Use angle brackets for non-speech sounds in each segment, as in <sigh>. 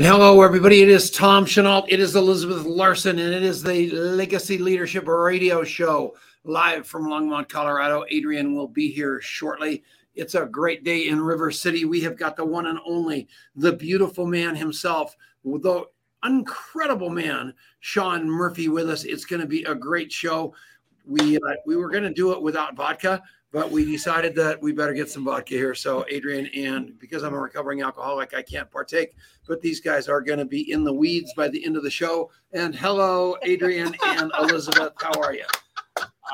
And hello, everybody. It is Tom Chenault. It is Elizabeth Larson, and it is the Legacy Leadership Radio Show live from Longmont, Colorado. Adrian will be here shortly. It's a great day in River City. We have got the one and only, the beautiful man himself, the incredible man, Sean Murphy, with us. It's going to be a great show. We uh, we were going to do it without vodka, but we decided that we better get some vodka here. So Adrian and because I'm a recovering alcoholic, I can't partake. But these guys are going to be in the weeds by the end of the show. And hello, Adrian and <laughs> Elizabeth. How are you?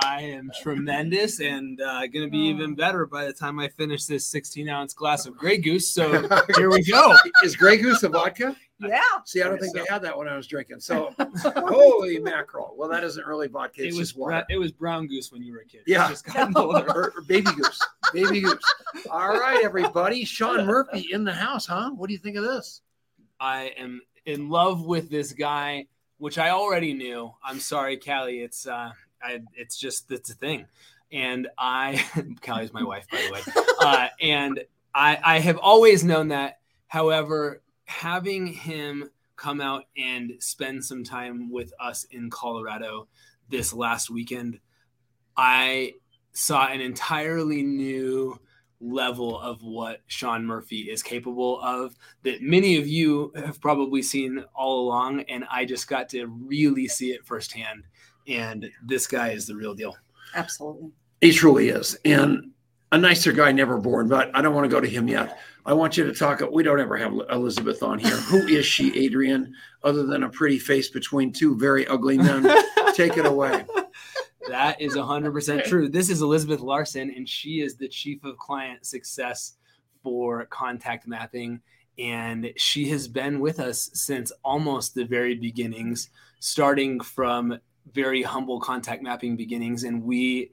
I am tremendous and uh, going to be even better by the time I finish this 16 ounce glass of Grey Goose. So <laughs> here we go. Is Grey Goose a vodka? Yeah. See, I don't think they had that when I was drinking. So, <laughs> holy mackerel! Well, that isn't really vodka. It was just water. bra- it was brown goose when you were a kid. It's Yeah. just gotten older. <laughs> or, or baby goose. Baby goose. <laughs> All right, everybody. Sean Murphy in the house, huh? What do you think of this? I am in love with this guy, which I already knew. I'm sorry, Callie. It's uh, I, it's just it's a thing, and I Callie's my wife, by the way, uh, and I I have always known that. However, having him come out and spend some time with us in Colorado this last weekend, I saw an entirely new level of what Sean Murphy is capable of that many of you have probably seen all along. And I just got to really see it firsthand. And this guy is the real deal. Absolutely. He truly is. And a nicer guy never born, but I don't want to go to him yet. I want you to talk. We don't ever have Elizabeth on here. Who is she, Adrian, other than a pretty face between two very ugly men? Take it away. <laughs> That is 100% true. This is Elizabeth Larson, and she is the Chief of Client Success for Contact Mapping. And she has been with us since almost the very beginnings, starting from very humble contact mapping beginnings. And we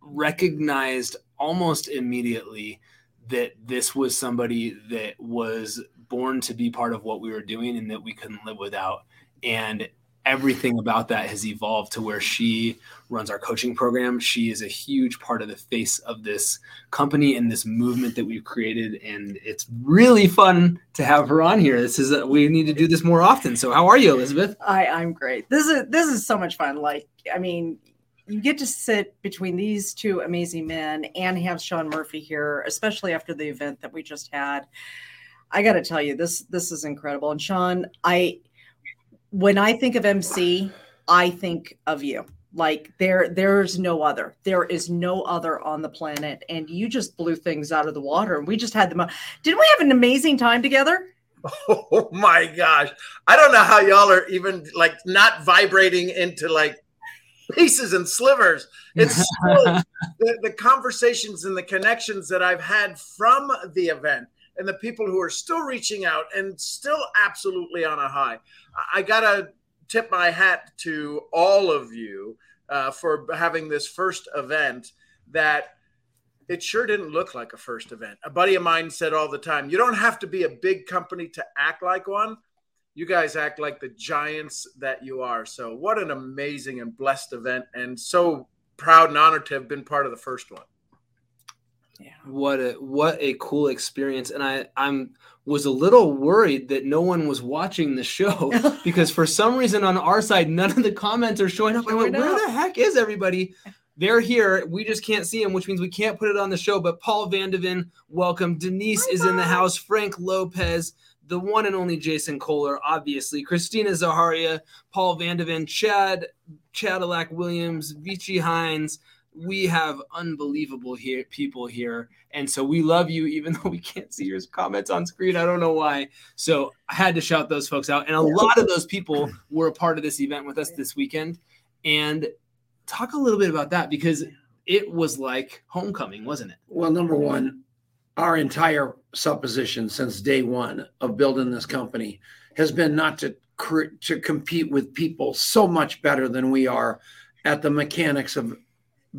recognized almost immediately that this was somebody that was born to be part of what we were doing and that we couldn't live without. And everything about that has evolved to where she runs our coaching program. She is a huge part of the face of this company and this movement that we've created. And it's really fun to have her on here. This is, a, we need to do this more often. So, how are you, Elizabeth? I, I'm great. This is this is so much fun. Like, I mean, you get to sit between these two amazing men and have Sean Murphy here, especially after the event that we just had. I got to tell you, this this is incredible. And Sean, I when I think of MC, I think of you. Like there, there's no other. There is no other on the planet, and you just blew things out of the water. And we just had the. Mo- Didn't we have an amazing time together? <laughs> Oh my gosh. I don't know how y'all are even like not vibrating into like pieces and slivers. It's <laughs> the, the conversations and the connections that I've had from the event and the people who are still reaching out and still absolutely on a high. I, I got to tip my hat to all of you uh, for having this first event that it sure didn't look like a first event. A buddy of mine said all the time, you don't have to be a big company to act like one. You guys act like the giants that you are. So, what an amazing and blessed event, and so proud and honored to have been part of the first one. Yeah. What a what a cool experience. And I I'm was a little worried that no one was watching the show <laughs> because for some reason on our side none of the comments are showing up. I went, Showing where the heck is everybody? They're here. We just can't see them, which means we can't put it on the show. But Paul Vandeven, welcome. Denise Hi, is in the house. Frank Lopez, the one and only Jason Kohler, obviously. Christina Zaharia, Paul Vandeven, Chad, Chadillac Williams, Vici Hines. We have unbelievable here people here. And so we love you, even <laughs> though we can't see your comments on screen. I don't know why. So I had to shout those folks out. And a lot of those people were a part of this event with us this weekend. And talk a little bit about that because it was like homecoming, wasn't it? Well, number one, our entire supposition since day one of building this company has been not to to compete with people so much better than we are at the mechanics of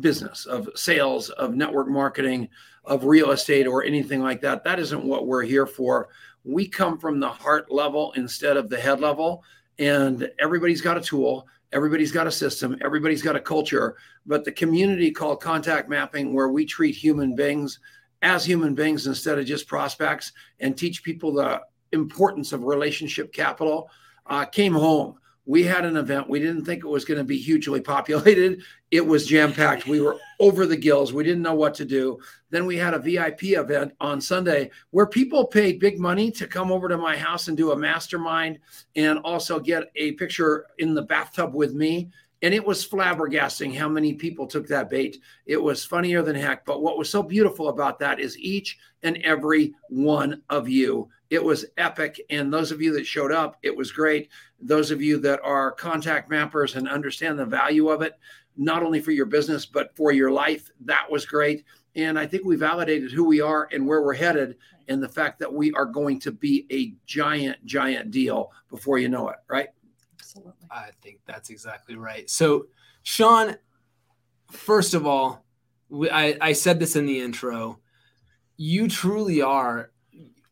business, of sales, of network marketing, of real estate, or anything like that. That isn't what we're here for. We come from the heart level instead of the head level, and everybody's got a tool. Everybody's got a system, everybody's got a culture, but the community called contact mapping, where we treat human beings as human beings instead of just prospects and teach people the importance of relationship capital, uh, came home. We had an event. We didn't think it was going to be hugely populated. It was jam packed. We were over the gills. We didn't know what to do. Then we had a VIP event on Sunday where people paid big money to come over to my house and do a mastermind and also get a picture in the bathtub with me. And it was flabbergasting how many people took that bait. It was funnier than heck. But what was so beautiful about that is each and every one of you. It was epic. And those of you that showed up, it was great. Those of you that are contact mappers and understand the value of it, not only for your business, but for your life, that was great. And I think we validated who we are and where we're headed, and the fact that we are going to be a giant, giant deal before you know it, right? Absolutely. I think that's exactly right. So, Sean, first of all, I, I said this in the intro. You truly are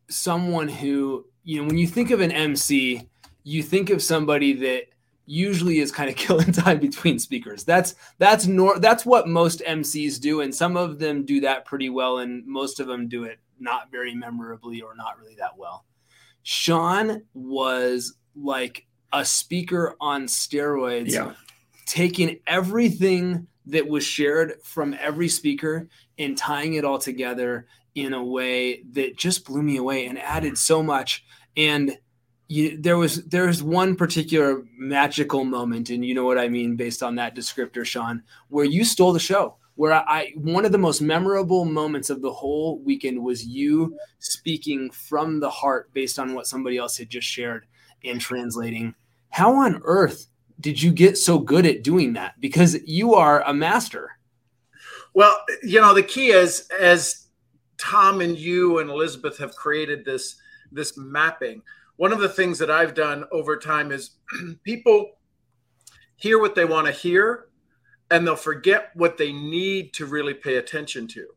someone who, you know, when you think of an MC, you think of somebody that usually is kind of <laughs> killing time between speakers. That's that's nor that's what most MCs do, and some of them do that pretty well, and most of them do it not very memorably or not really that well. Sean was like a speaker on steroids, yeah. taking everything that was shared from every speaker and tying it all together in a way that just blew me away and added so much. And you, there was there was one particular magical moment, and you know what I mean based on that descriptor, Sean, where you stole the show. Where I one of the most memorable moments of the whole weekend was you speaking from the heart based on what somebody else had just shared and translating how on earth did you get so good at doing that? Because you are a master. Well, you know, the key is as Tom and you and Elizabeth have created this this mapping. One of the things that I've done over time is <clears throat> people hear what they want to hear and they'll forget what they need to really pay attention to.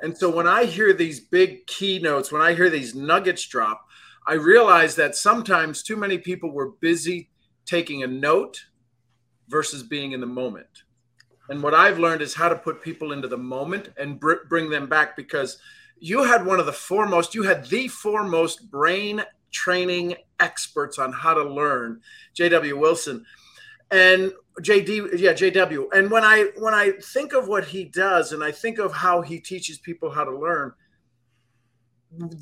And so when I hear these big keynotes, when I hear these nuggets drop, I realize that sometimes too many people were busy taking a note versus being in the moment. And what I've learned is how to put people into the moment and br- bring them back because you had one of the foremost, you had the foremost brain training experts on how to learn, JW Wilson. And JD, yeah, JW. And when I when I think of what he does and I think of how he teaches people how to learn,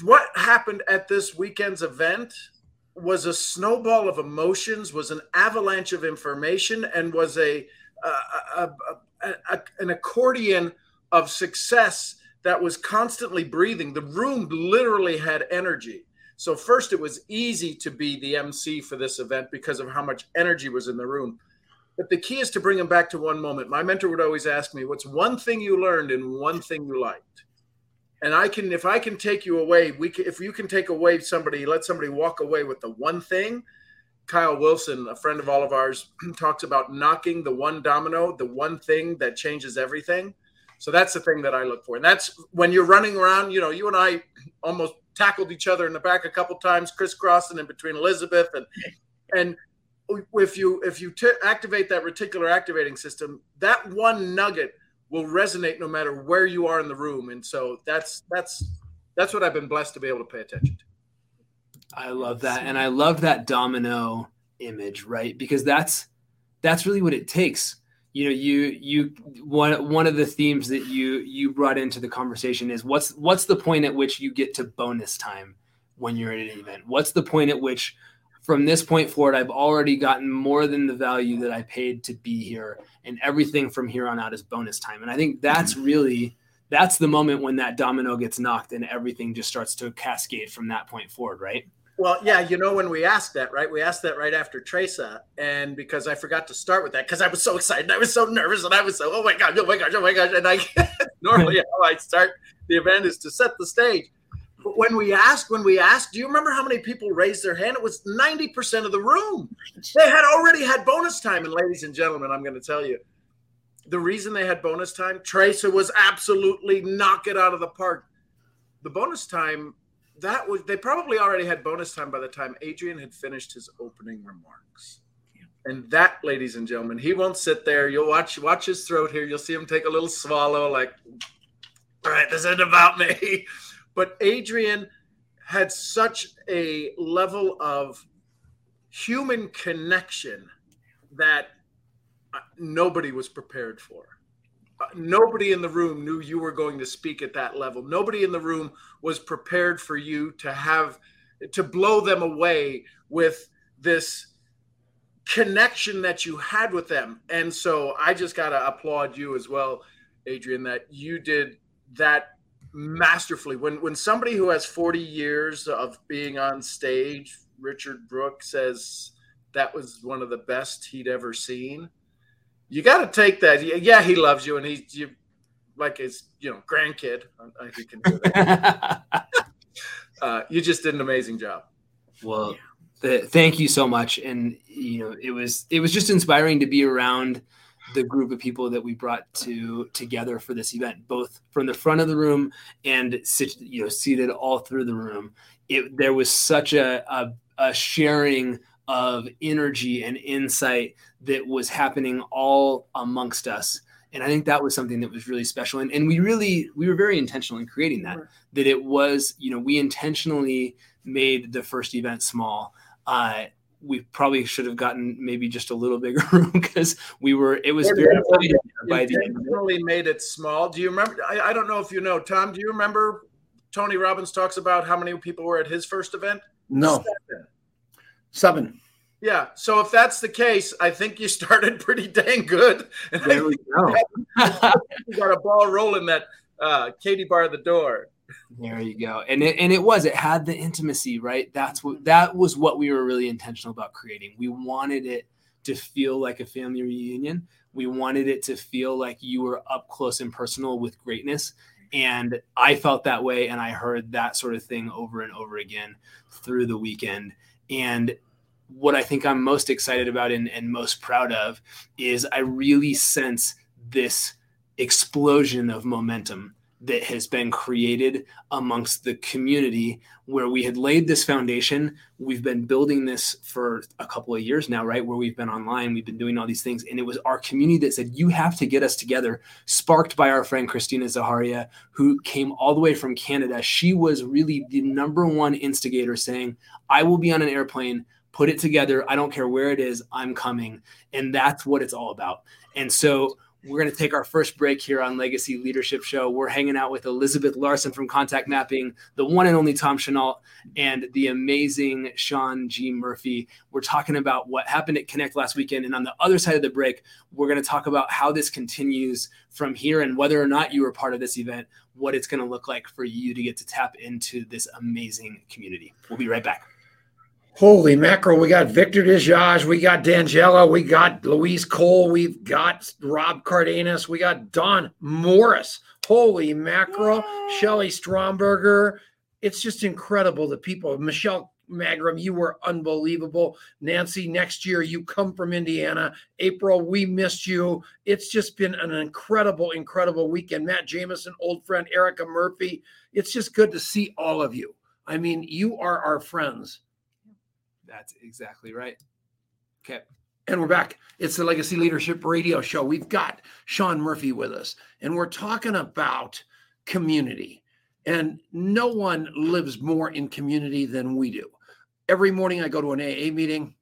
what happened at this weekend's event was a snowball of emotions, was an avalanche of information, and was a, a, a, a, an accordion of success that was constantly breathing. The room literally had energy. So first, it was easy to be the MC for this event because of how much energy was in the room. But the key is to bring them back to one moment. My mentor would always ask me, "What's one thing you learned and one thing you liked?" And I can if I can take you away, we can, if you can take away somebody, let somebody walk away with the one thing. Kyle Wilson, a friend of all of ours, <clears throat> talks about knocking the one domino, the one thing that changes everything. So that's the thing that I look for, and that's when you're running around. You know, you and I almost tackled each other in the back a couple times, crisscrossing in between Elizabeth and and if you if you t- activate that reticular activating system, that one nugget will resonate no matter where you are in the room. And so that's that's that's what I've been blessed to be able to pay attention to. I love that. And I love that domino image, right? Because that's that's really what it takes. You know, you you one one of the themes that you you brought into the conversation is what's what's the point at which you get to bonus time when you're at an event? What's the point at which from this point forward, I've already gotten more than the value that I paid to be here, and everything from here on out is bonus time. And I think that's mm-hmm. really that's the moment when that domino gets knocked and everything just starts to cascade from that point forward, right? Well, yeah, you know when we asked that, right? We asked that right after Tresa, and because I forgot to start with that because I was so excited, I was so nervous, and I was so oh my god, oh my gosh, oh my gosh, and I <laughs> normally <laughs> how I start the event is to set the stage but when we asked, when we asked, do you remember how many people raised their hand? It was 90% of the room. They had already had bonus time. And ladies and gentlemen, I'm going to tell you the reason they had bonus time, Tracer was absolutely knock it out of the park. The bonus time, that was they probably already had bonus time by the time Adrian had finished his opening remarks. And that, ladies and gentlemen, he won't sit there. You'll watch watch his throat here. You'll see him take a little swallow, like, all right, this isn't about me. <laughs> But Adrian had such a level of human connection that uh, nobody was prepared for. Uh, nobody in the room knew you were going to speak at that level. Nobody in the room was prepared for you to have to blow them away with this connection that you had with them. And so I just got to applaud you as well, Adrian, that you did that masterfully. When when somebody who has 40 years of being on stage, Richard Brooks says that was one of the best he'd ever seen. You got to take that. Yeah, he loves you, and he's you like his you know grandkid. I, he can do that. <laughs> uh, you just did an amazing job. Well, th- thank you so much, and you know it was it was just inspiring to be around the group of people that we brought to together for this event, both from the front of the room and sit, you know seated all through the room. It, there was such a, a, a sharing of energy and insight that was happening all amongst us. And i think that was something that was really special. And, and we really we were very intentional in creating that that it was you know we intentionally made the first event small. Uh, we probably should have gotten maybe just a little bigger <laughs> room because we were it was very by the end made it small do you remember I, I don't know if you know tom do you remember tony robbins talks about how many people were at his first event no seven, seven. Yeah. So if that's the case, I think you <laughs> started pretty dang good. There we go. <laughs> you got a ball rolling that uh, Katie bar the door. There you go. And it, and it was, it had the intimacy, right? That's what, that was what we were really intentional about creating. We wanted it to feel like a family reunion. We wanted it to feel like you were up close and personal with greatness. And I felt that way. And I heard that sort of thing over and over again through the weekend. And what I think I'm most excited about and, and most proud of is I really sense this explosion of momentum that has been created amongst the community where we had laid this foundation. We've been building this for a couple of years now, right? Where we've been online, we've been doing all these things. And it was our community that said, You have to get us together, sparked by our friend Christina Zaharia, who came all the way from Canada. She was really the number one instigator saying, I will be on an airplane put it together. I don't care where it is, I'm coming. And that's what it's all about. And so we're going to take our first break here on Legacy Leadership Show. We're hanging out with Elizabeth Larson from Contact Mapping, the one and only Tom Chenault, and the amazing Sean G. Murphy. We're talking about what happened at Connect last weekend. And on the other side of the break, we're going to talk about how this continues from here and whether or not you were part of this event, what it's going to look like for you to get to tap into this amazing community. We'll be right back. Holy mackerel. We got Victor Dijage. We got D'Angelo. We got Louise Cole. We've got Rob Cardenas. We got Don Morris. Holy mackerel. Yay. Shelly Stromberger. It's just incredible. The people. Michelle Magram, you were unbelievable. Nancy, next year you come from Indiana. April, we missed you. It's just been an incredible, incredible weekend. Matt Jameson, old friend Erica Murphy. It's just good to see all of you. I mean, you are our friends that's exactly right. Okay. And we're back. It's the Legacy Leadership Radio Show. We've got Sean Murphy with us, and we're talking about community. And no one lives more in community than we do. Every morning I go to an AA meeting.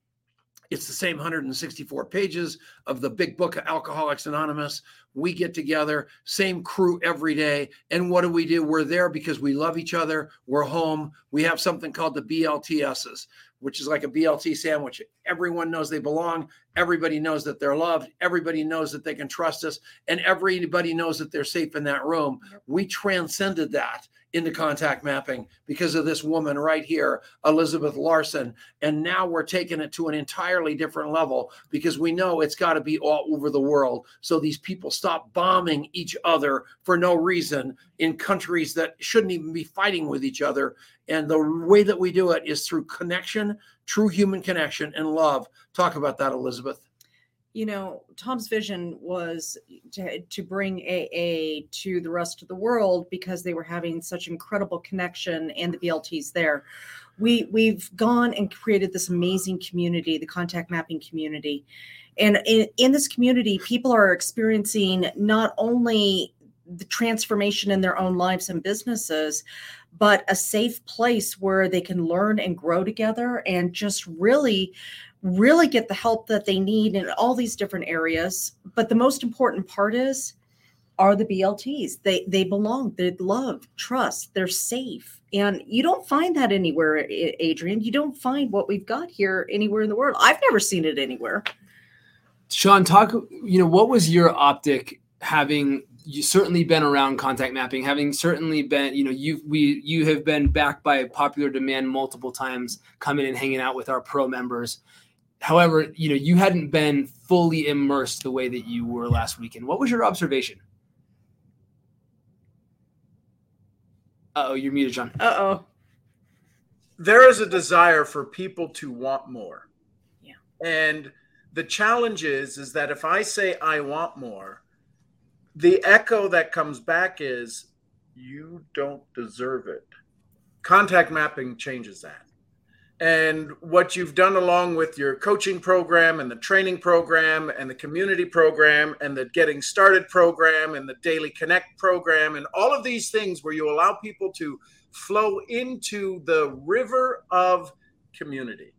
It's the same 164 pages of the big book of Alcoholics Anonymous. We get together, same crew every day. And what do we do? We're there because we love each other. We're home. We have something called the BLTSs which is like a BLT sandwich. Everyone knows they belong. Everybody knows that they're loved. Everybody knows that they can trust us. And everybody knows that they're safe in that room. We transcended that into contact mapping because of this woman right here, Elizabeth Larson. And now we're taking it to an entirely different level because we know it's got to be all over the world. So these people stop bombing each other for no reason in countries that shouldn't even be fighting with each other. And the way that we do it is through connection, true human connection, and love. Talk about that, Elizabeth you know, Tom's vision was to, to bring AA to the rest of the world because they were having such incredible connection and the BLTs there. We we've gone and created this amazing community, the contact mapping community. And in, in this community, people are experiencing not only the transformation in their own lives and businesses, but a safe place where they can learn and grow together and just really really get the help that they need in all these different areas. But the most important part is are the blts they they belong they love trust they're safe. And you don't find that anywhere adrian. You don't find what we've got here anywhere in the world. I've never seen it anywhere. Sean talk you know what was your optic having you certainly been around contact mapping having certainly been you know you we you have been backed by popular demand multiple times coming and hanging out with our pro members. However you know you hadn't been fully immersed the way that you were last weekend. What was your observation? Oh you're muted john. Uh-oh. There is a desire for people to want more. Yeah. And the challenge is is that if i say i want more the echo that comes back is you don't deserve it. Contact mapping changes that. And what you've done along with your coaching program and the training program and the community program and the getting started program and the daily connect program and all of these things where you allow people to flow into the river of community.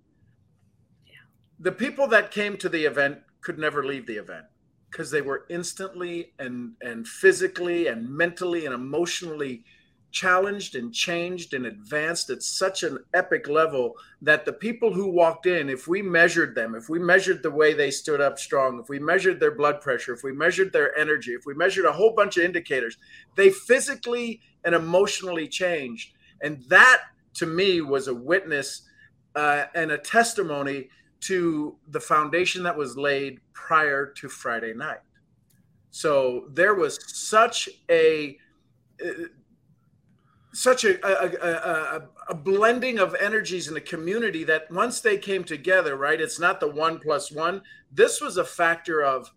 Yeah. The people that came to the event could never leave the event because they were instantly and and physically and mentally and emotionally challenged and changed and advanced at such an epic level that the people who walked in if we measured them if we measured the way they stood up strong if we measured their blood pressure if we measured their energy if we measured a whole bunch of indicators they physically and emotionally changed. And that to me was a witness uh, and a testimony to the foundation that was laid prior to Friday night. So there was such a uh, such a a, a, a, blending of energies in the community that once they came together, right? It's not the one plus one. This was a factor of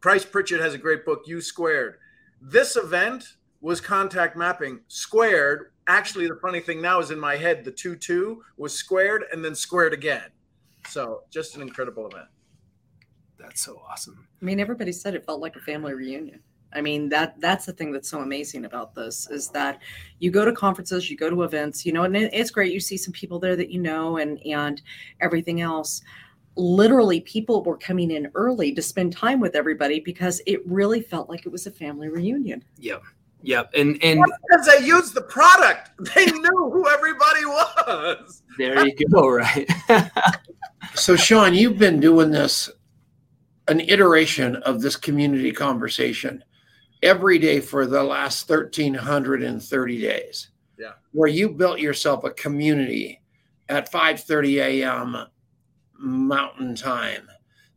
Price Pritchett has a great book, U Squared. This event was contact mapping squared. Actually, the funny thing now is in my head, the 2 2 was squared and then squared again. So just an incredible event. That's so awesome. I mean, everybody said it felt like a family reunion. I mean, that that's the thing that's so amazing about this is that you go to conferences, you go to events, you know, and it's great. You see some people there that you know and and everything else. Literally, people were coming in early to spend time with everybody because it really felt like it was a family reunion. Yep. Yep. And and because they used the product, they knew who everybody was. There you go, right? <laughs> so Sean, you've been doing this an iteration of this community conversation every day for the last 1330 days. Yeah. Where you built yourself a community at 5:30 a.m. mountain time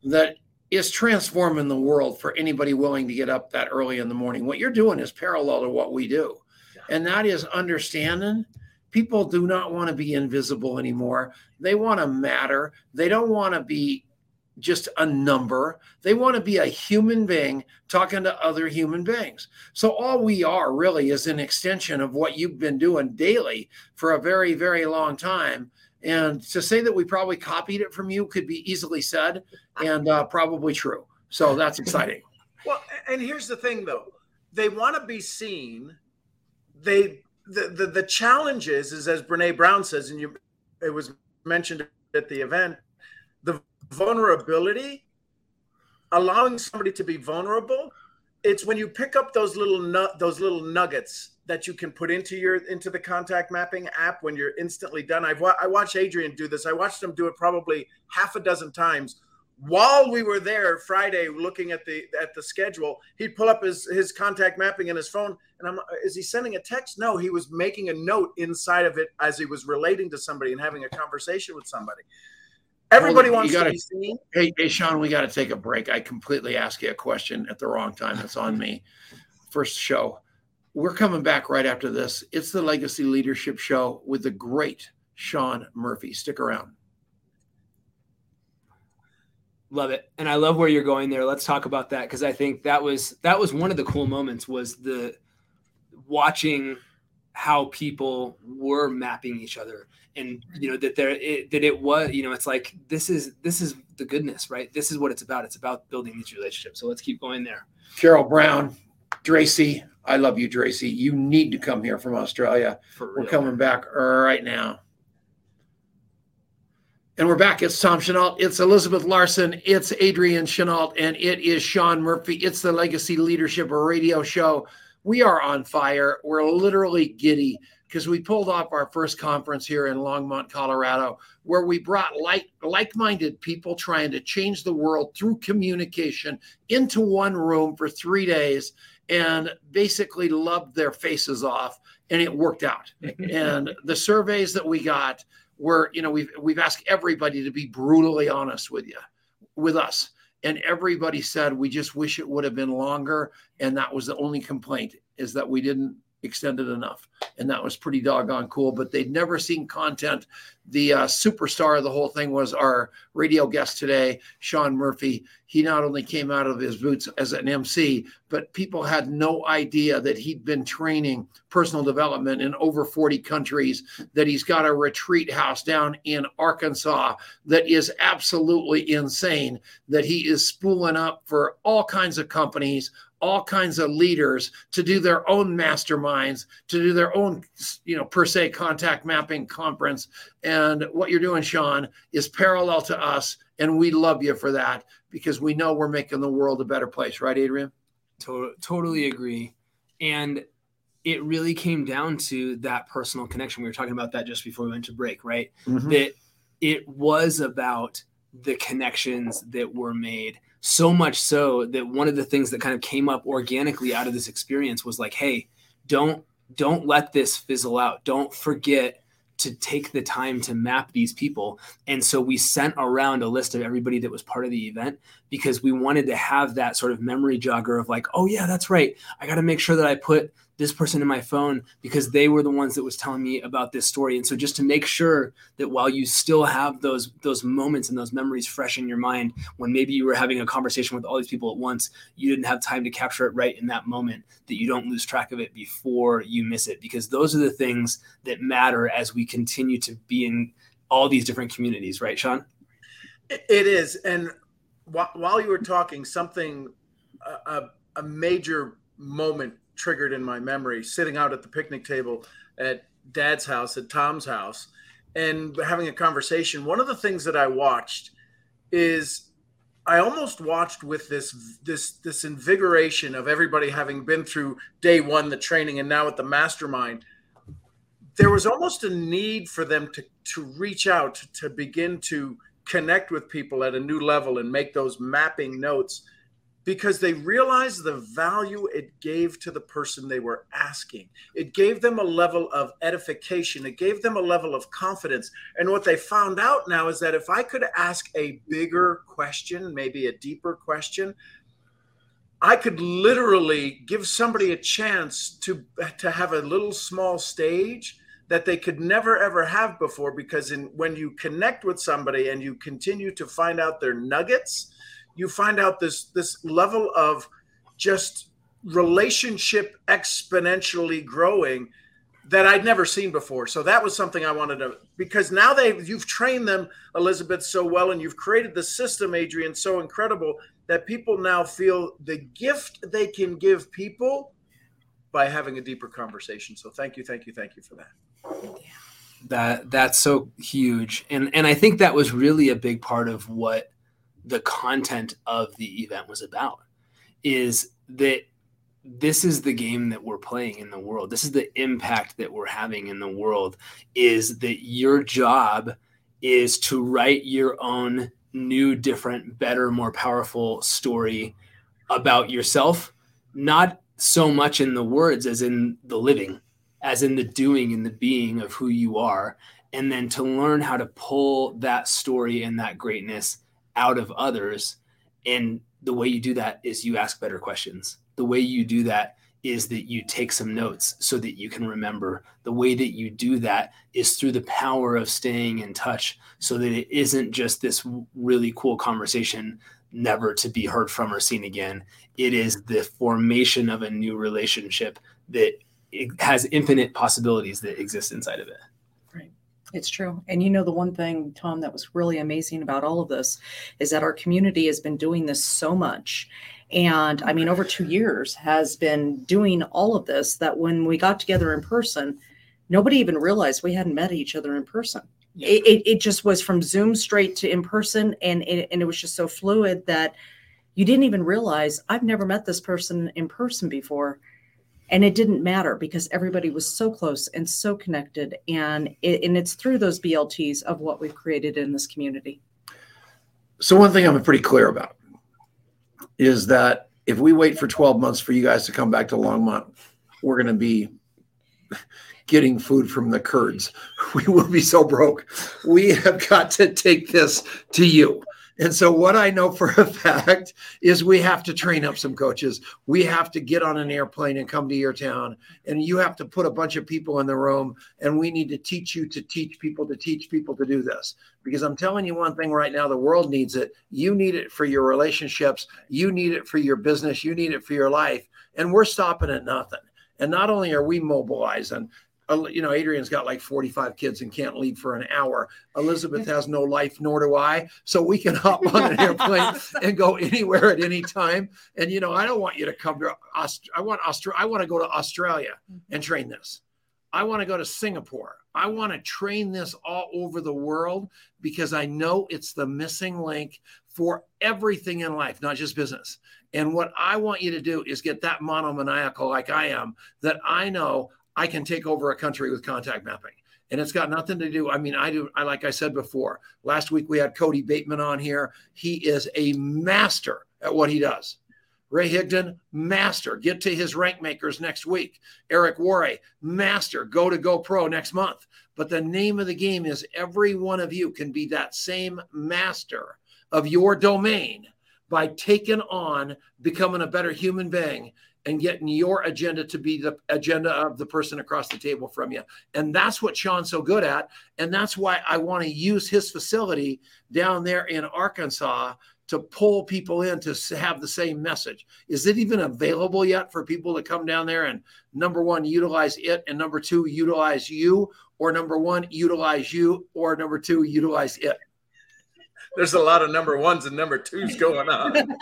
that is transforming the world for anybody willing to get up that early in the morning. What you're doing is parallel to what we do. Yeah. And that is understanding people do not want to be invisible anymore. They want to matter. They don't want to be just a number. They want to be a human being talking to other human beings. So all we are really is an extension of what you've been doing daily for a very, very long time. And to say that we probably copied it from you could be easily said and uh, probably true. So that's exciting. <laughs> Well, and here's the thing though they want to be seen. They the, the challenge is, is as Brene Brown says, and you it was mentioned at the event, the vulnerability, allowing somebody to be vulnerable. It's when you pick up those little nut those little nuggets that you can put into your into the contact mapping app when you're instantly done. I've I watched Adrian do this. I watched him do it probably half a dozen times while we were there Friday looking at the at the schedule, he'd pull up his his contact mapping in his phone, and I'm is he sending a text? No, he was making a note inside of it as he was relating to somebody and having a conversation with somebody. Everybody well, wants gotta, to be seen. Hey, hey, Sean, we got to take a break. I completely asked you a question at the wrong time. It's on me. First show. We're coming back right after this. It's the Legacy Leadership Show with the great Sean Murphy. Stick around. Love it. And I love where you're going there. Let's talk about that because I think that was that was one of the cool moments was the watching how people were mapping each other and you know that there it, that it was you know it's like this is this is the goodness right this is what it's about it's about building these relationships so let's keep going there carol brown Dracy, I love you, Dracy. You need to come here from Australia. We're coming back right now. And we're back. It's Tom Chenault. It's Elizabeth Larson. It's Adrian Chenault. And it is Sean Murphy. It's the Legacy Leadership Radio Show. We are on fire. We're literally giddy because we pulled off our first conference here in Longmont, Colorado, where we brought like like-minded people trying to change the world through communication into one room for three days and basically loved their faces off and it worked out <laughs> and the surveys that we got were you know we've we've asked everybody to be brutally honest with you with us and everybody said we just wish it would have been longer and that was the only complaint is that we didn't extend it enough and that was pretty doggone cool. But they'd never seen content. The uh, superstar of the whole thing was our radio guest today, Sean Murphy. He not only came out of his boots as an MC, but people had no idea that he'd been training personal development in over 40 countries, that he's got a retreat house down in Arkansas that is absolutely insane, that he is spooling up for all kinds of companies all kinds of leaders to do their own masterminds, to do their own, you know, per se contact mapping conference. And what you're doing, Sean, is parallel to us. And we love you for that because we know we're making the world a better place. Right, Adrian? totally agree. And it really came down to that personal connection. We were talking about that just before we went to break, right? Mm-hmm. That it was about the connections that were made so much so that one of the things that kind of came up organically out of this experience was like hey don't don't let this fizzle out don't forget to take the time to map these people. And so we sent around a list of everybody that was part of the event because we wanted to have that sort of memory jogger of like oh yeah that's right. I got to make sure that i put this person in my phone because they were the ones that was telling me about this story. And so just to make sure that while you still have those those moments and those memories fresh in your mind when maybe you were having a conversation with all these people at once you didn't have time to capture it right in that moment that you don't lose track of it before you miss it. Because those are the things that matter as we continue to be in all these different communities right sean? It is. And while you were talking something a, a major moment triggered in my memory sitting out at the picnic table at dad's house, at Tom's house, and having a conversation. One of the things that I watched is I almost watched with this this this invigoration of everybody having been through day one, the training, and now at the mastermind. There was almost a need for them to to reach out to begin to connect with people at a new level and make those mapping notes because they realized the value it gave to the person they were asking. It gave them a level of edification, it gave them a level of confidence. And what they found out now is that if I could ask a bigger question, maybe a deeper question, I could literally give somebody a chance to to have a little small stage that they could never ever have before because in when you connect with somebody and you continue to find out their nuggets you find out this this level of just relationship exponentially growing that I'd never seen before. So that was something I wanted to because now they you've trained them Elizabeth so well and you've created the system Adrian so incredible that people now feel the gift they can give people by having a deeper conversation. So thank you thank you thank you for that. That that's so huge. And and I think that was really a big part of what the content of the event was about is that this is the game that we're playing in the world. This is the impact that we're having in the world is that your job is to write your own new different better more powerful story about yourself not so much in the words as in the living as in the doing and the being of who you are and then to learn how to pull that story and that greatness out of others. And the way you do that is you ask better questions. The way you do that is that you take some notes so that you can remember. The way that you do that is through the power of staying in touch so that it isn't just this really cool conversation never to be heard from or seen again. It is the formation of a new relationship that has infinite possibilities that exist inside of it. It's true. And you know, the one thing, Tom, that was really amazing about all of this is that our community has been doing this so much. And I mean, over two years has been doing all of this that when we got together in person, nobody even realized we hadn't met each other in person. Yeah. It, it, it just was from Zoom straight to in person. And it, and it was just so fluid that you didn't even realize I've never met this person in person before and it didn't matter because everybody was so close and so connected and it, and it's through those blts of what we've created in this community So one thing I'm pretty clear about is that if we wait for 12 months for you guys to come back to Longmont, we're going to be getting food from the Kurds. <laughs> We will be so broke. We have got to take this to you. And so, what I know for a fact is we have to train up some coaches. We have to get on an airplane and come to your town. And you have to put a bunch of people in the room. And we need to teach you to teach people to teach people to do this. Because I'm telling you one thing right now the world needs it. You need it for your relationships. You need it for your business. You need it for your life. And we're stopping at nothing. And not only are we mobilizing, you know, Adrian's got like 45 kids and can't leave for an hour. Elizabeth has no life, nor do I. So we can hop on an airplane <laughs> and go anywhere at any time. And, you know, I don't want you to come to Aust- I want Australia. I want to go to Australia mm-hmm. and train this. I want to go to Singapore. I want to train this all over the world because I know it's the missing link for everything in life, not just business. And what I want you to do is get that monomaniacal like I am, that I know I can take over a country with contact mapping. And it's got nothing to do. I mean, I do, I like I said before, last week we had Cody Bateman on here. He is a master at what he does. Ray Higdon, master. Get to his rank makers next week. Eric Worre, master. Go to GoPro next month. But the name of the game is every one of you can be that same master of your domain by taking on becoming a better human being and getting your agenda to be the agenda of the person across the table from you. And that's what Sean's so good at. And that's why I want to use his facility down there in Arkansas to pull people in to have the same message. Is it even available yet for people to come down there and number one, utilize it, and number two, utilize you, or number one, utilize you, or number two, utilize it? There's a lot of number ones and number twos going on.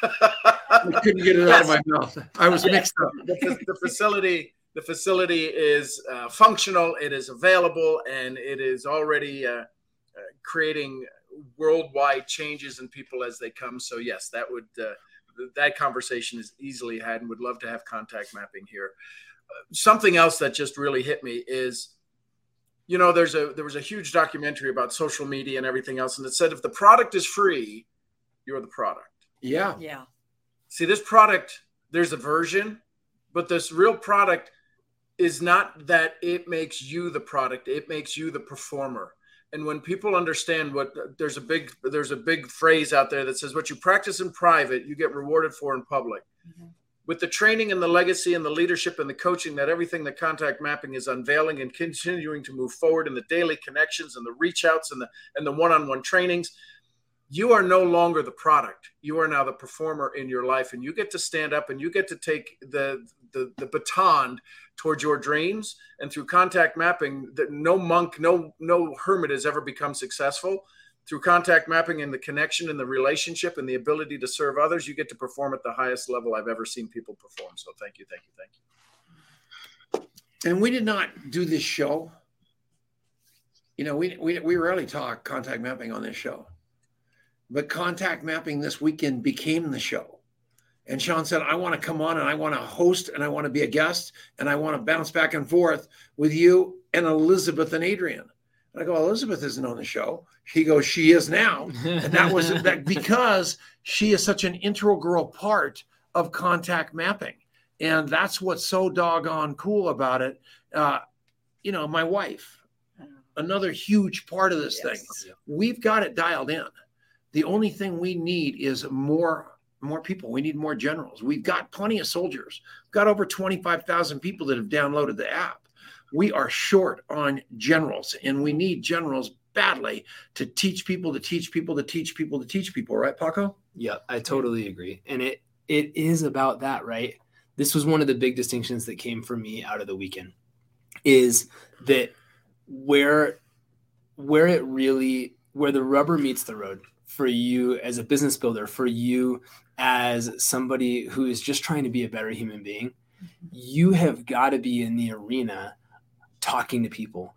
<laughs> I couldn't get it out of my mouth. I was mixed up. the, the facility the facility is uh, functional it is available and it is already uh, uh, creating worldwide changes in people as they come so yes that would uh, that conversation is easily had and would love to have contact mapping here Uh, something else that just really hit me is you know there's a there was a huge documentary about social media and everything else and it said if the product is free you're the product Yeah. yeah see this product there's a version but this real product is not that it makes you the product it makes you the performer and when people understand what there's a big there's a big phrase out there that says what you practice in private you get rewarded for in public Mhm. with the training and the legacy and the leadership and the coaching that everything the contact mapping is unveiling and continuing to move forward in the daily connections and the reach outs and the and the one-on-one trainings you are no longer the product you are now the performer in your life and you get to stand up and you get to take the the, the baton towards your dreams and through contact mapping that no monk no no hermit has ever become successful through contact mapping and the connection and the relationship and the ability to serve others you get to perform at the highest level i've ever seen people perform so thank you thank you thank you And we did not do this show. You know, we, we, we rarely talk contact mapping on this show. But contact mapping this weekend became the show. And Sean said, I want to come on and I want to host and I want to be a guest and I want to bounce back and forth with you and Elizabeth and Adrian. And I go, Elizabeth isn't on the show. He goes, She is now. And that was that <laughs> because she is such an integral part of contact mapping. And that's what's so doggone cool about it. Uh, you know, my wife, another huge part of this thing. We've got it dialed in. The only thing we need is more more people. We need more generals. We've got plenty of soldiers. We've got over 25,000 people that have downloaded the app. We are short on generals and we need generals badly to teach people to teach people to teach people to teach people, right, Paco? Yeah, I totally agree. And it it is about that, right? This was one of the big distinctions that came for me out of the weekend is that where where it really where the rubber meets the road for you as a business builder, for you as somebody who is just trying to be a better human being, mm-hmm. you have got to be in the arena talking to people,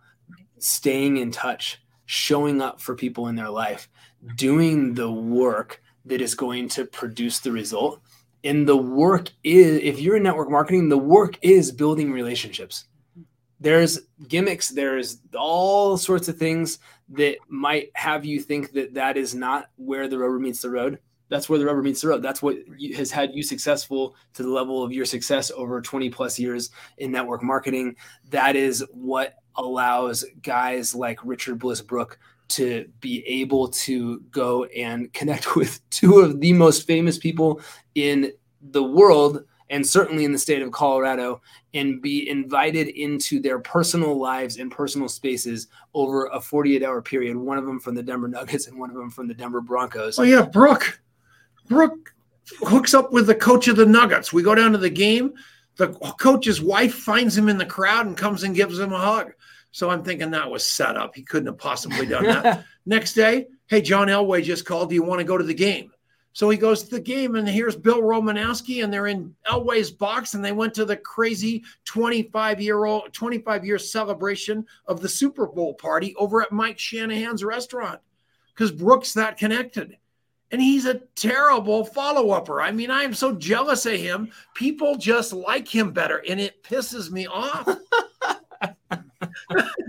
staying in touch, showing up for people in their life, doing the work that is going to produce the result. And the work is, if you're in network marketing, the work is building relationships. Mm-hmm. There's gimmicks, there's all sorts of things that might have you think that that is not where the rubber meets the road. That's where the rubber meets the road. That's what has had you successful to the level of your success over 20 plus years in network marketing. That is what allows guys like Richard Bliss Brooke to be able to go and connect <laughs> with two of the most famous people in the world and certainly in the state of Colorado and be invited into their personal lives and personal spaces over a 48 hour period. One of them from the Denver Nuggets and one of them from the Denver Broncos. Oh, yeah, Brooke. Brooke hooks up with the coach of the Nuggets. We go down to the game. The coach's wife finds him in the crowd and comes and gives him a hug. So I'm thinking that was set up. He couldn't have possibly done that. <laughs> Next day, hey, John Elway just called. Do you want to go to the game? So he goes to the game, and here's Bill Romanowski, and they're in Elway's box, and they went to the crazy 25 year old, 25 year celebration of the Super Bowl party over at Mike Shanahan's restaurant because Brooke's that connected. And he's a terrible follow upper. I mean, I am so jealous of him. People just like him better, and it pisses me off. <laughs>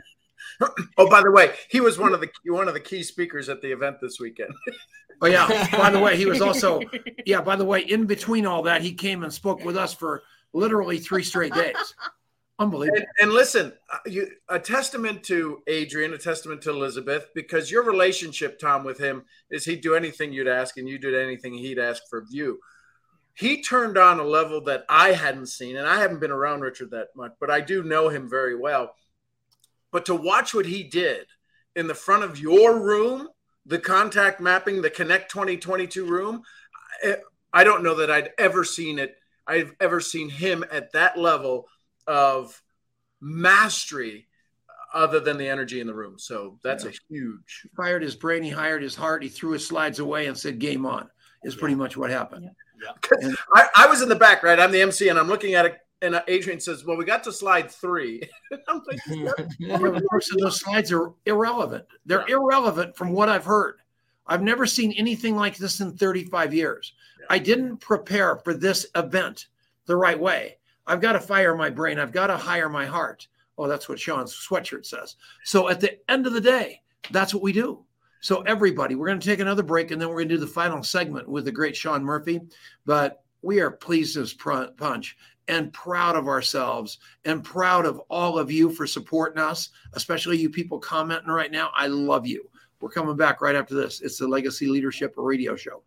<clears throat> oh, by the way, he was one of the one of the key speakers at the event this weekend. <laughs> oh yeah. By the way, he was also yeah. By the way, in between all that, he came and spoke with us for literally three straight days. Unbelievable. And, and listen, uh, you, a testament to Adrian, a testament to Elizabeth, because your relationship, Tom, with him is he'd do anything you'd ask, and you did anything he'd ask for you. He turned on a level that I hadn't seen, and I haven't been around Richard that much, but I do know him very well but to watch what he did in the front of your room, the contact mapping, the Connect 2022 room, I, I don't know that I'd ever seen it. I've ever seen him at that level of mastery other than the energy in the room. So that's yeah. a huge. He fired his brain, he hired his heart, he threw his slides away and said, Game on, is pretty much what happened. Yeah. yeah. <laughs> I, I, was in the back, right? I'm the MC and I'm looking at it and uh, Adrian says, "Well, we got to slide three. <laughs> I'm like, so <laughs> those slides are irrelevant. They're yeah. irrelevant from what I've heard. I've never seen anything like this in 35 years. Yeah. I didn't prepare for this event the right way. I've got to fire my brain. I've got to hire my heart. Oh, that's what Sean's sweatshirt says. So at the end of the day, that's what we do. So everybody, we're going to take another break, and then we're going to do the final segment with the great Sean Murphy. But we are pleased as punch and proud of ourselves and proud of all of you for supporting us, especially you people commenting right now. I love you. We're coming back right after this. It's the Legacy Leadership Radio Show.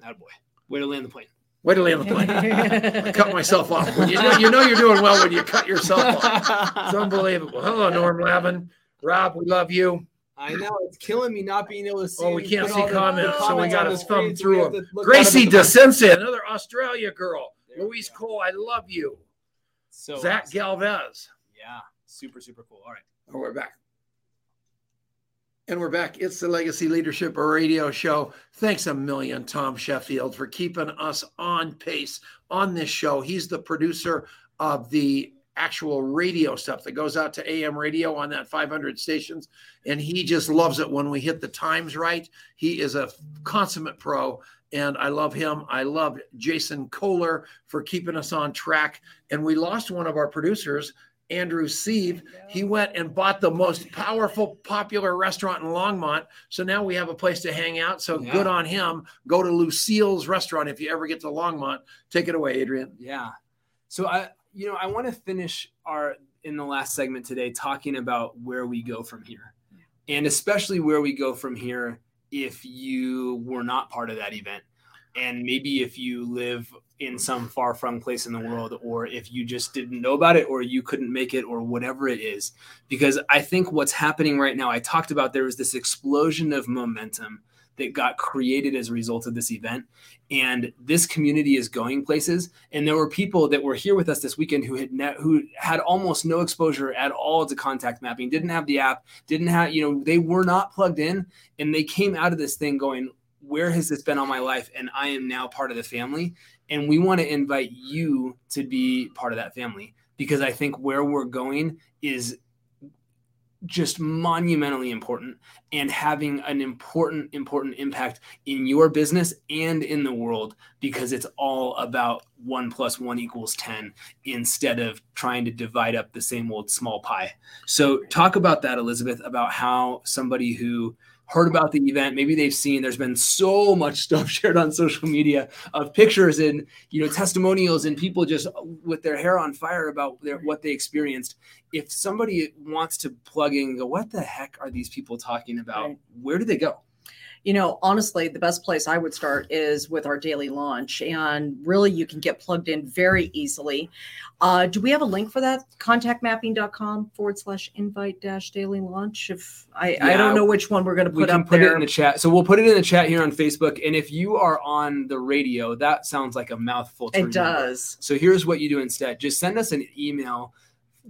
That boy. Way to land the plane. Way to land the plane. <laughs> I cut myself off. When you, know, you know you're doing well when you cut yourself off. It's unbelievable. Hello, Norm Lavin. Rob, we love you. I know it's killing me not being able to see. Oh, we can't see comments, so we got to thumb through them. Gracie DeCensa, another Australia girl. Louise Cole, I love you. So Zach awesome. Galvez. Yeah, super, super cool. All right. Oh, we're back. And we're back. It's the Legacy Leadership Radio Show. Thanks a million, Tom Sheffield, for keeping us on pace on this show. He's the producer of the actual radio stuff that goes out to AM radio on that 500 stations. And he just loves it when we hit the times right. He is a consummate pro and I love him. I love Jason Kohler for keeping us on track. And we lost one of our producers, Andrew Sieve. He went and bought the most powerful, popular restaurant in Longmont. So now we have a place to hang out. So yeah. good on him. Go to Lucille's restaurant if you ever get to Longmont. Take it away, Adrian. Yeah. So I, you know, I want to finish our in the last segment today talking about where we go from here, and especially where we go from here if you were not part of that event. And maybe if you live in some far from place in the world or if you just didn't know about it or you couldn't make it or whatever it is. Because i think what's happening right now i talked about there was this explosion of momentum that got created as a result of this event. And this community is going places. And there were people that were here with us this weekend who had ne- who had almost no exposure at all to contact mapping, didn't have the app, didn't have, you know, they were not plugged in. And they came out of this thing going, where has this been all my life? And I am now part of the family. And we want to invite you to be part of that family because I think where we're going is just monumentally important and having an important important impact in your business and in the world because it's all about one plus one equals 10 instead of trying to divide up the same old small pie. So talk about that elizabeth about how somebody who heard about the event. Maybe they've seen there's been so much <laughs> stuff shared on social media of pictures and you know testimonials and people just with their hair on fire about their, what they experienced. If somebody wants to plug in go what the heck are these people talking about? Right. where do they go you know, honestly, the best place I would start is with our daily launch. And really, you can get plugged in very easily. Uh, do we have a link for that? Contactmapping.com forward slash invite dash daily launch. If I, yeah, I don't know which one we're going to put we can up put there. it in the chat. So we'll put it in the chat here on Facebook. And if you are on the radio, that sounds like a mouthful. To it remember. does. So here's what you do instead just send us an email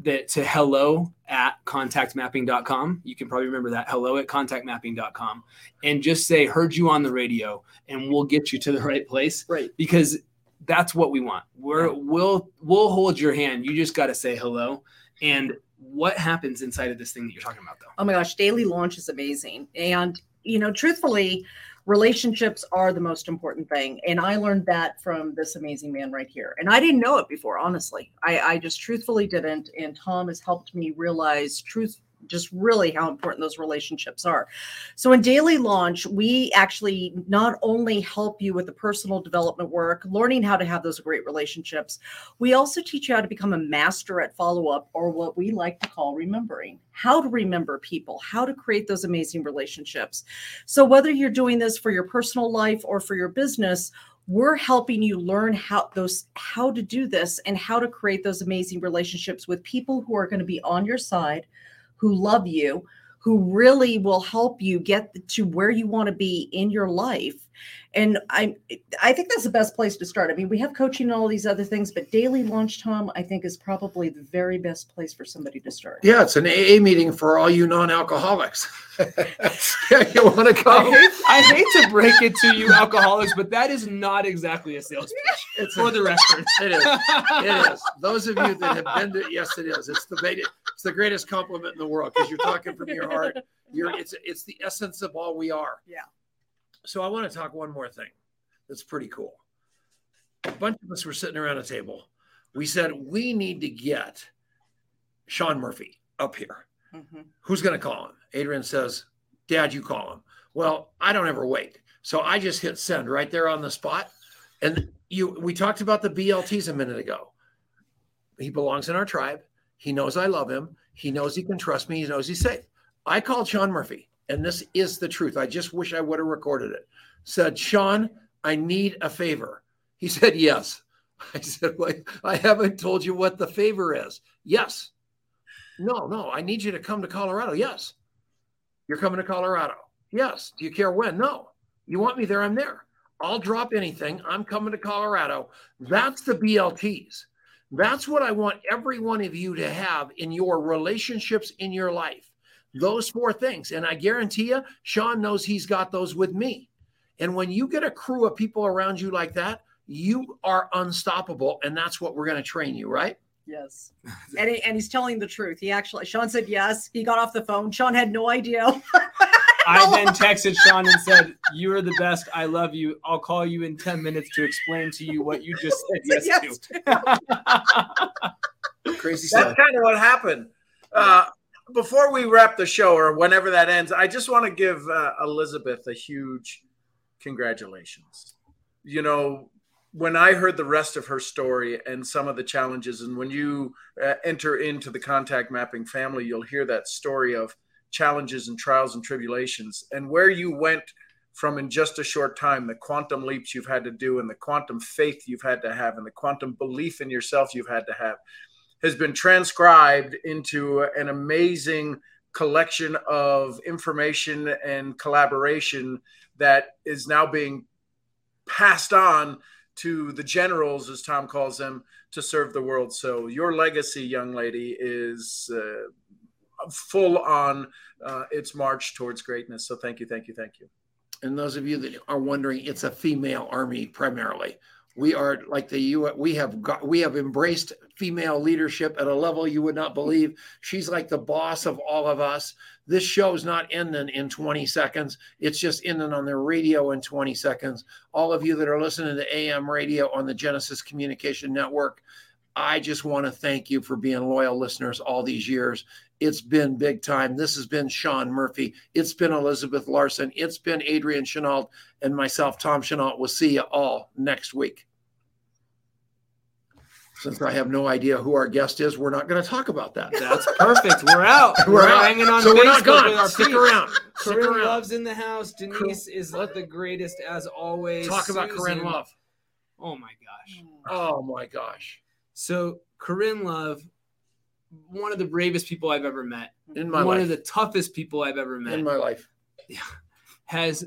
that to hello at contactmapping.com. You can probably remember that hello at contactmapping.com and just say, heard you on the radio and we'll get you to the <laughs> right place. Right. Because that's what we want. We're we'll we'll hold your hand. You just got to say hello. And what happens inside of this thing that you're talking about though? Oh my gosh, daily launch is amazing. And you know, truthfully, relationships are the most important thing. And i learned that from this amazing man right here. And i didn't know it before honestly. I, I just truthfully didn't. And tom has helped me realize truth just really how important those relationships are. So in daily launch, we actually not only help you with the personal development work, learning how to have those great relationships, we also teach you how to become a master at follow up or what we like to call remembering. How to remember people, how to create those amazing relationships. So whether you're doing this for your personal life or for your business, we're helping you learn how those how to do this and how to create those amazing relationships with people who are going to be on your side who love you, who really will help you get to where you want to be in your life and i i think that's the best place to start. I mean we have coaching and all these other things but daily launch tom i think is probably the very best place for somebody to start. Yeah it's an aa meeting for all you non-alcoholics. <laughs> Yeah, you want to come I hate, I hate, to break it to you alcoholics but that is not exactly a sales pitch. It's for a, the record. <laughs> It is. It is. Those of you that have been to yes it is. It's the it's the greatest compliment in the world because you're talking from your heart. You're it's it's the essence of all we are. Yeah so I want to talk one more thing that's pretty cool. A bunch of us were sitting around a table. We said, we need to get Sean Murphy up here. Mm-hmm. Who's going to call him? Adrian says, Dad, you call him. Well, I don't ever wait. So I just hit send right there on the spot. And you we talked about the BLTs a minute ago. He belongs in our tribe. He knows I love him. He knows he can trust me. He knows he's safe. I called Sean Murphy and this is the truth. I just wish I would have recorded it. Said, Sean, I need a favor. He <laughs> said, Yes. I said, well, I haven't told you what the favor is. Yes. No, no, I need you to come to Colorado. Yes. You're coming to Colorado. Yes. Do you care when? No. You want me there? I'm there. I'll drop anything. I'm coming to Colorado. That's the BLTs. That's what I want every one of you to have in your relationships in your life. Those four things. And I guarantee you, Sean knows he's got those with me. And when you get a crew of people around you like that, you are unstoppable. And that's what we're going to train you, right? Yes. And, he, and he's telling the truth. He actually, Sean said yes. He got off the phone. Sean had no idea. <laughs> I then <laughs> texted Sean and said, You are the best. I love you. I'll call you in 10 minutes to explain to you what you just said <laughs> yes, yes to. Crazy stuff. That's kind of what happened. Uh, before we wrap the show or whenever that ends, I just want to give uh, Elizabeth a huge congratulations. You know, when I heard the rest of her story and some of the challenges, and when you uh, enter into the contact mapping family, you'll hear that story of challenges and trials and tribulations and where you went from in just a short time, the quantum leaps you've had to do, and the quantum faith you've had to have, and the quantum belief in yourself you've had to have has been transcribed into an amazing collection of information and collaboration that is now being passed on to the generals, as Tom calls them, to serve the world. So your legacy, young lady, is uh, full on uh, its march towards greatness. So thank you, thank you, thank you. And those of you that are wondering, it's a female army primarily. We are like the U. We have got we have embraced female leadership at a level you would not believe. She's like the boss of all of us. This show's not ending in 20 seconds. It's just ending on the radio in 20 seconds. All of you that are listening to AM radio on the Genesis Communication Network, I just want to thank you for being loyal listeners all these years. It's been big time. This has been Sean Murphy. It's been Elizabeth Larson. It's been Adrian Chenault and myself, Tom Chenault. We'll see you all next week. Since I have no idea who our guest is, we're not going to talk about that. That's perfect. We're out. <laughs> We're, We're out. hanging on so we're not gone. Stick feet. around. Stick Corinne around. Love's in the house. Denise is the greatest as always. Talk about Corinne Love. Oh my gosh. Oh my gosh. So Corinne Love, one of the bravest people I've ever met, In my one life. of the toughest people I've ever met, in my life. <laughs> has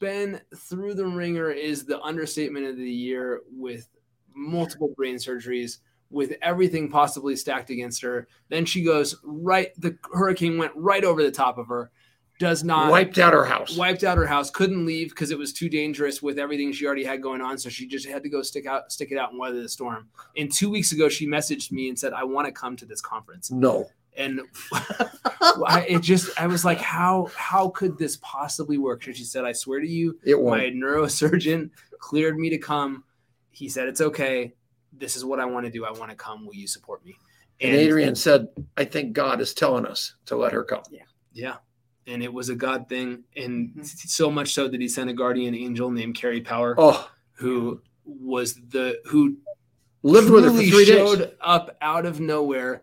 been through the ringer is the understatement of the year with multiple brain surgeries with everything possibly stacked against her then she goes right the hurricane went right over the top of her does not Wiped out her house. wiped out her house. Couldn't leave because it was too dangerous with everything she already had going on so she just had to go stick out stick it out and weather the storm. And two weeks ago she messaged me and said i want to come to this conference. No. and <laughs> I, it just i was like how how could this possibly work? And she said i swear to you It my neurosurgeon cleared me to come. He said it's okay. This is what i want to do. I want to come. Will you support me? And Adrian said, I think God is telling us to let her come. Yeah. Yeah and it was a god thing and Mhm. so much so that he sent a guardian angel named carrie power Oh, who was the who lived with her for three showed days. up out of nowhere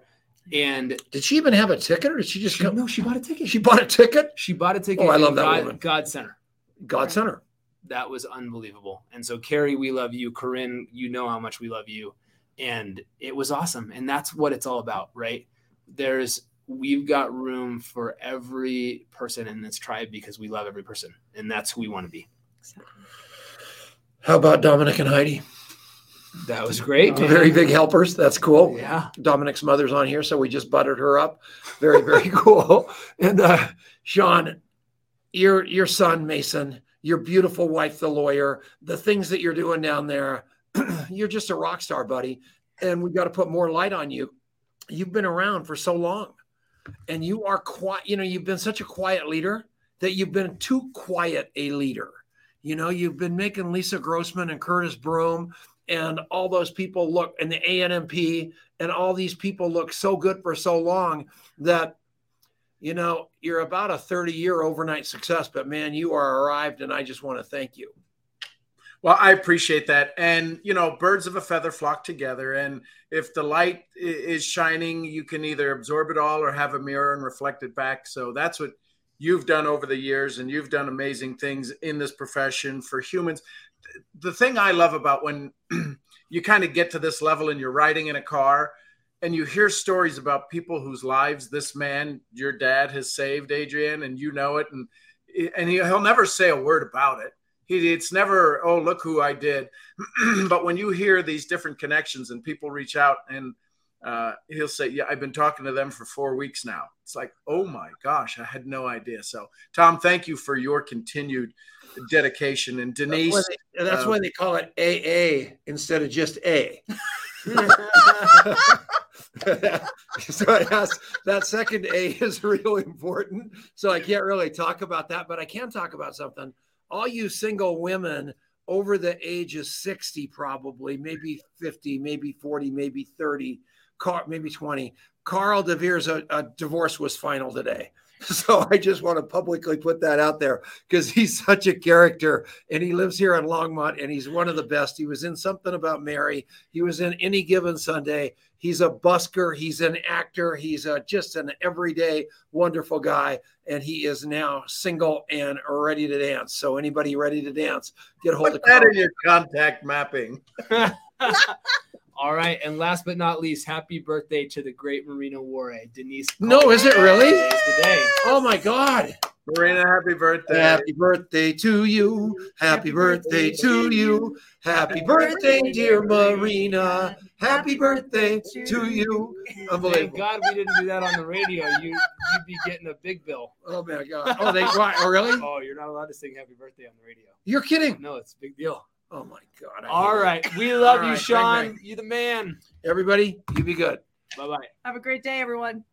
and Did she even have a ticket or did she just she, come? no she bought a ticket She bought a ticket? she bought a ticket Oh, I love that god, woman. god sent her God sent her. that was unbelievable. And so, Carrie, we love you. Corinne, you know how much we love you. And it was awesome. And that's what it's all about, right? There's, we've got room for every person in this tribe because we love every person. And that's who we want to be. How about Dominic and Heidi? That was great. Very big helpers. That's cool. Yeah. Dominic's mother's on here, so we just buttered her up. Very, very <laughs> cool. And uh, Sean, your your son Mason, your beautiful wife, the lawyer, the things that you're doing down there, <clears throat> you're just a rock star, buddy. And we've got to put more light on you. You've been around for so long, and you are quiet. You know, you've been such a quiet leader that you've been too quiet a leader. You know, you've been making Lisa Grossman and Curtis Broom and all those people look, and the ANMP and all these people look so good for so long that you know you're about a 30 year overnight success but man you are arrived and i just want to thank you Well, I appreciate that. And, you know, birds of a feather flock together. And if the light is shining, you can either absorb it all or have a mirror and reflect it back. So that's what you've done over the years. And you've done amazing things in this profession for humans. The thing I love about when <clears throat> you kind of get to this level and you're riding in a car and you hear stories about people whose lives this man, your dad, has saved, Adrian, and you know it. And, and he'll never say a word about it he, it's never oh look who i did. <clears throat> But when you hear these different connections and people reach out and uh, he'll say yeah i've been talking to them for four weeks now. It's like oh my gosh i had no idea. So tom thank you for your continued dedication. And denise that's why they, that's um, why they call it aa instead of just a. <laughs> So that's, that second a is <laughs> really important. So i can't really talk about that but i can talk about something all you single women over the age of 60 probably maybe 50 maybe 40 maybe 30 Car, maybe 20 carl devere's a, uh, a uh, divorce was final today. <laughs> So i just want to publicly put that out there because he's such a character and he lives here in longmont and he's one of the best. He was in something about mary. He was in any given sunday he's a busker he's an actor he's a, just an everyday wonderful guy and he is now single and ready to dance. So anybody ready to dance get a hold put of that carl in your contact mapping <laughs> <laughs> All right, and last but not least, happy birthday to the great Marina Ware, Denise. No, is it really? Today's the day. Oh my God. Marina, happy birthday. Happy birthday to you. Happy birthday to you. Happy birthday, dear Marina. Happy birthday to you. Thank God we didn't do that on the radio. You you'd be getting a big bill. Oh my God. Oh, they why? Oh, really? Oh, you're not allowed to sing happy birthday on the radio. You're kidding. No, it's a big deal. Oh my God. I All hate it. we love All you, right, Sean. bang, bang. You the man. Everybody, you be good. Bye bye. Have a great day, everyone.